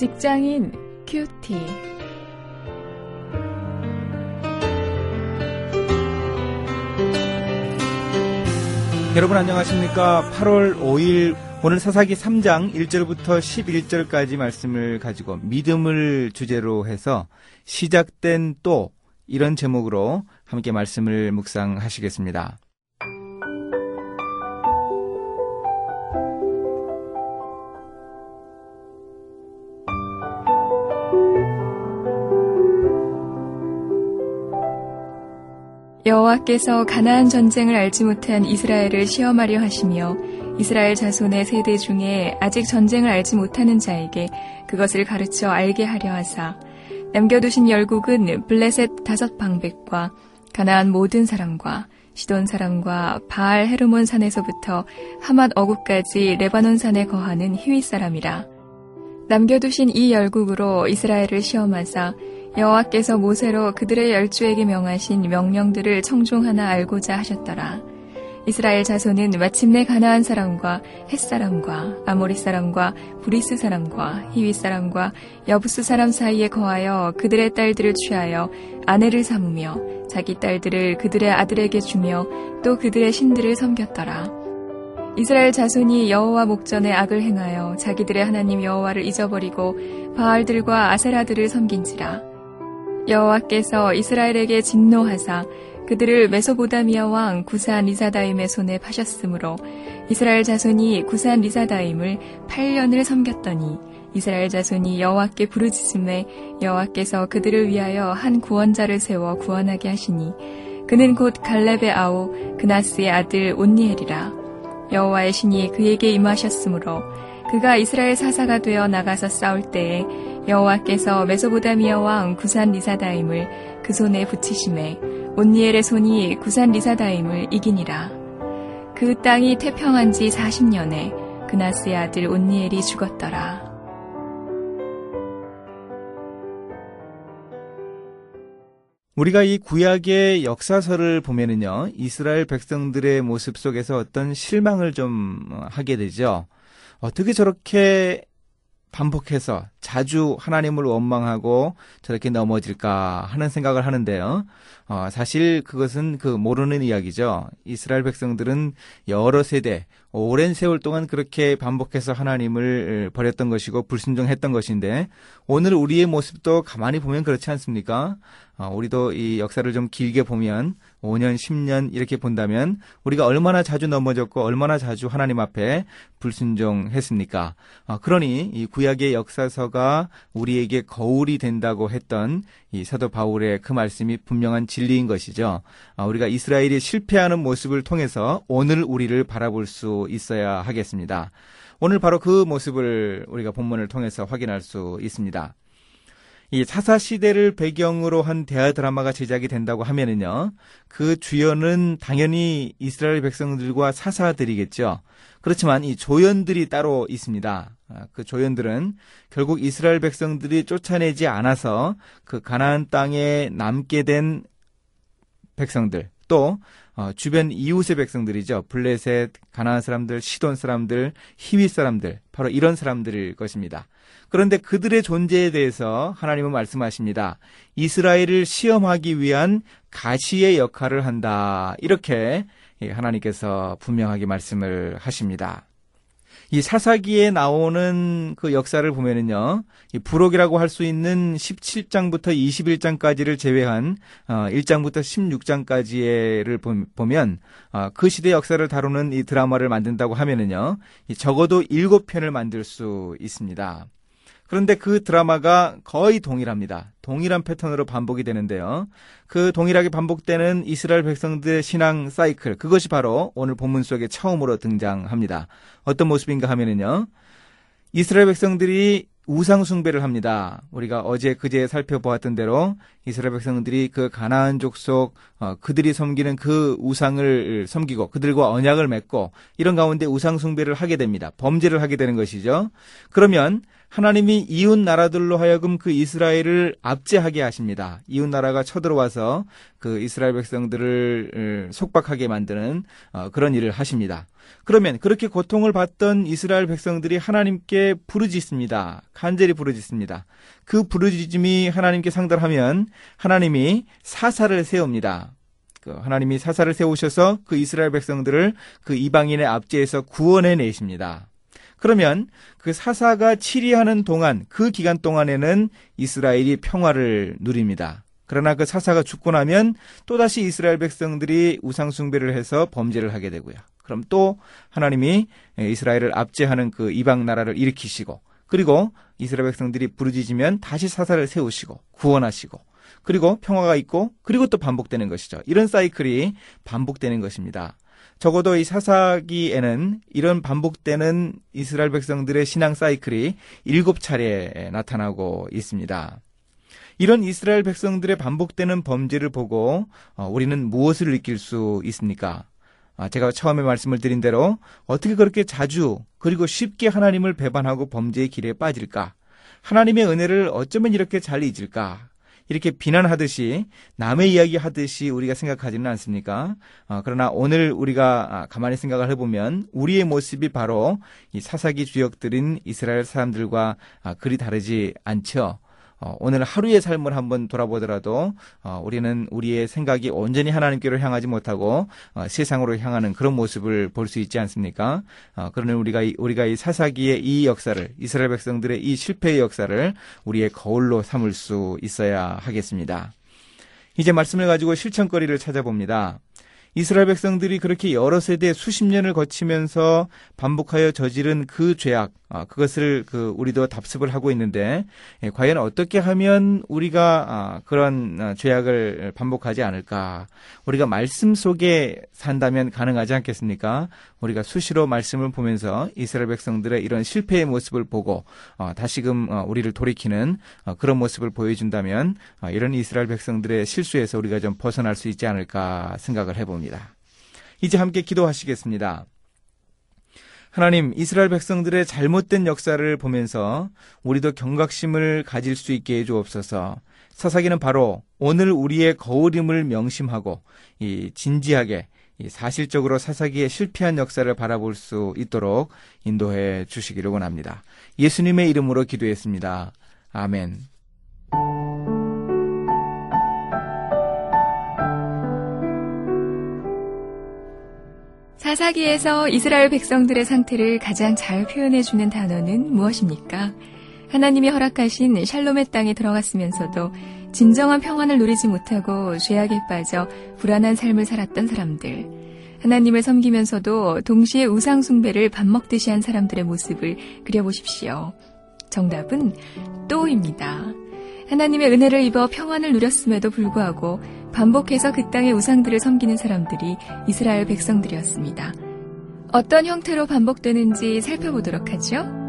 직장인 큐티. 여러분 안녕하십니까? 8월 5일 오늘 사사기 3장 1절부터 11절까지 말씀을 가지고 믿음을 주제로 해서 시작된 또 이런 제목으로 함께 말씀을 묵상하시겠습니다. 여호와께서 가나안 전쟁을 알지 못한 이스라엘을 시험하려 하시며 이스라엘 자손의 세대 중에 아직 전쟁을 알지 못하는 자에게 그것을 가르쳐 알게 하려 하사 남겨두신 열국은 블레셋 다섯 방백과 가나안 모든 사람과 시돈 사람과 바알 헤르몬 산에서부터 하맛 어구까지 레바논 산에 거하는 히윗 사람이라. 남겨두신 이 열국으로 이스라엘을 시험하사 여호와께서 모세로 그들의 열조에게 명하신 명령들을 청종하나 알고자 하셨더라. 이스라엘 자손은 마침내 가나안 사람과 헷 사람과 아모리 사람과 브리스 사람과 히윗 사람과 여부스 사람 사이에 거하여 그들의 딸들을 취하여 아내를 삼으며 자기 딸들을 그들의 아들에게 주며 또 그들의 신들을 섬겼더라. 이스라엘 자손이 여호와 목전에 악을 행하여 자기들의 하나님 여호와를 잊어버리고 바알들과 아세라들을 섬긴지라. 여호와께서 이스라엘에게 진노하사 그들을 메소보다미아 왕 구산 리사다임의 손에 파셨으므로 이스라엘 자손이 구산 리사다임을 8년을 섬겼더니 이스라엘 자손이 여호와께 부르짖음에 여호와께서 그들을 위하여 한 구원자를 세워 구원하게 하시니 그는 곧 갈렙의 아우 그나스의 아들 온니엘이라. 여호와의 신이 그에게 임하셨으므로 그가 이스라엘 사사가 되어 나가서 싸울 때에 여호와께서 메소보다미아 왕 구산 리사다임을 그 손에 붙이심에 온니엘의 손이 구산 리사다임을 이기니라. 그 땅이 태평한 지 40년에 그나스의 아들 온니엘이 죽었더라. 우리가 이 구약의 역사서를 보면은요, 이스라엘 백성들의 모습 속에서 어떤 실망을 좀 하게 되죠. 어떻게 저렇게 반복해서 자주 하나님을 원망하고 저렇게 넘어질까 하는 생각을 하는데요. 어, 사실 그것은 그 모르는 이야기죠. 이스라엘 백성들은 여러 세대, 오랜 세월 동안 그렇게 반복해서 하나님을 버렸던 것이고 불순종했던 것인데 오늘 우리의 모습도 가만히 보면 그렇지 않습니까? 어, 우리도 이 역사를 좀 길게 보면 5년, 10년 이렇게 본다면 우리가 얼마나 자주 넘어졌고 얼마나 자주 하나님 앞에 불순종했습니까? 어, 그러니 이 구약의 역사서 가 우리에게 거울이 된다고 했던 이 사도 바울의 그 말씀이 분명한 진리인 것이죠. 어, 우리가 이스라엘이 실패하는 모습을 통해서 오늘 우리를 바라볼 수 있어야 하겠습니다. 오늘 바로 그 모습을 우리가 본문을 통해서 확인할 수 있습니다. 이 사사 시대를 배경으로 한 대화 드라마가 제작이 된다고 하면은요, 그 주연은 당연히 이스라엘 백성들과 사사들이겠죠. 그렇지만 이 조연들이 따로 있습니다. 아, 그 조연들은 결국 이스라엘 백성들이 쫓아내지 않아서 그 가나안 땅에 남게 된 백성들 또 어, 주변 이웃의 백성들이죠. 블레셋, 가나안 사람들, 시돈 사람들, 히윗 사람들, 바로 이런 사람들일 것입니다. 그런데 그들의 존재에 대해서 하나님은 말씀하십니다. 이스라엘을 시험하기 위한 가시의 역할을 한다. 이렇게 하나님께서 분명하게 말씀을 하십니다. 이 사사기에 나오는 그 역사를 보면은요, 이 부록이라고 할 수 있는 17장부터 21장까지를 제외한 어, 1장부터 16장까지를 보면 어, 그 시대 역사를 다루는 이 드라마를 만든다고 하면은요, 적어도 7편을 만들 수 있습니다. 그런데 그 드라마가 거의 동일합니다. 동일한 패턴으로 반복이 되는데요. 그 동일하게 반복되는 이스라엘 백성들의 신앙 사이클, 그것이 바로 오늘 본문 속에 처음으로 등장합니다. 어떤 모습인가 하면은요. 이스라엘 백성들이 우상 숭배를 합니다. 우리가 어제 그제 살펴보았던 대로 이스라엘 백성들이 그 가나안 족속 어, 그들이 섬기는 그 우상을 섬기고 그들과 언약을 맺고 이런 가운데 우상 숭배를 하게 됩니다. 범죄를 하게 되는 것이죠. 그러면 하나님이 이웃 나라들로 하여금 그 이스라엘을 압제하게 하십니다. 이웃 나라가 쳐들어와서 그 이스라엘 백성들을 속박하게 만드는 어, 그런 일을 하십니다. 그러면 그렇게 고통을 받던 이스라엘 백성들이 하나님께 부르짖습니다. 간절히 부르짖습니다. 그 부르짖음이 하나님께 상달하면 하나님이 사사를 세웁니다. 그 하나님이 사사를 세우셔서 그 이스라엘 백성들을 그 이방인의 압제에서 구원해 내십니다. 그러면 그 사사가 치리하는 동안 그 기간 동안에는 이스라엘이 평화를 누립니다. 그러나 그 사사가 죽고 나면 또다시 이스라엘 백성들이 우상숭배를 해서 범죄를 하게 되고요. 그럼 또 하나님이 이스라엘을 압제하는 그 이방 나라를 일으키시고 그리고 이스라엘 백성들이 부르짖으면 다시 사사를 세우시고 구원하시고 그리고 평화가 있고 그리고 또 반복되는 것이죠. 이런 사이클이 반복되는 것입니다. 적어도 이 사사기에는 이런 반복되는 이스라엘 백성들의 신앙 사이클이 일곱 차례 나타나고 있습니다. 이런 이스라엘 백성들의 반복되는 범죄를 보고 어, 우리는 무엇을 느낄 수 있습니까? 아, 제가 처음에 말씀을 드린 대로 어떻게 그렇게 자주 그리고 쉽게 하나님을 배반하고 범죄의 길에 빠질까? 하나님의 은혜를 어쩌면 이렇게 잘 잊을까? 이렇게 비난하듯이 남의 이야기 하듯이 우리가 생각하지는 않습니까? 어, 그러나 오늘 우리가 아, 가만히 생각을 해보면 우리의 모습이 바로 이 사사기 주역들인 이스라엘 사람들과 아, 그리 다르지 않죠. 어, 오늘 하루의 삶을 한번 돌아보더라도 어, 우리는 우리의 생각이 온전히 하나님께로 향하지 못하고 어, 세상으로 향하는 그런 모습을 볼 수 있지 않습니까? 어, 그러니 우리가 이, 우리가 이 사사기의 이 역사를 이스라엘 백성들의 이 실패의 역사를 우리의 거울로 삼을 수 있어야 하겠습니다. 이제 말씀을 가지고 실천거리를 찾아봅니다. 이스라엘 백성들이 그렇게 여러 세대 수십 년을 거치면서 반복하여 저지른 그 죄악, 아, 그것을 그 우리도 답습을 하고 있는데 예, 과연 어떻게 하면 우리가 아, 그런 아, 죄악을 반복하지 않을까? 우리가 말씀 속에 산다면 가능하지 않겠습니까? 우리가 수시로 말씀을 보면서 이스라엘 백성들의 이런 실패의 모습을 보고 어, 다시금 어, 우리를 돌이키는 어, 그런 모습을 보여준다면 이런 이스라엘 백성들의 실수에서 우리가 좀 벗어날 수 있지 않을까 생각을 해봅 니다. 이제 함께 기도하시겠습니다. 하나님, 이스라엘 백성들의 잘못된 역사를 보면서 우리도 경각심을 가질 수 있게 해주옵소서. 사사기는 바로 오늘 우리의 거울임을 명심하고 이 진지하게 이 사실적으로 사사기의 실패한 역사를 바라볼 수 있도록 인도해 주시기를 원합니다. 예수님의 이름으로 기도했습니다. 아멘. 사사기에서 이스라엘 백성들의 상태를 가장 잘 표현해주는 단어는 무엇입니까? 하나님이 허락하신 샬롬의 땅에 들어갔으면서도 진정한 평안을 누리지 못하고 죄악에 빠져 불안한 삶을 살았던 사람들. 하나님을 섬기면서도 동시에 우상숭배를 밥 먹듯이 한 사람들의 모습을 그려보십시오. 정답은 또입니다. 하나님의 은혜를 입어 평안을 누렸음에도 불구하고 반복해서 그 땅의 우상들을 섬기는 사람들이 이스라엘 백성들이었습니다. 어떤 형태로 반복되는지 살펴보도록 하죠.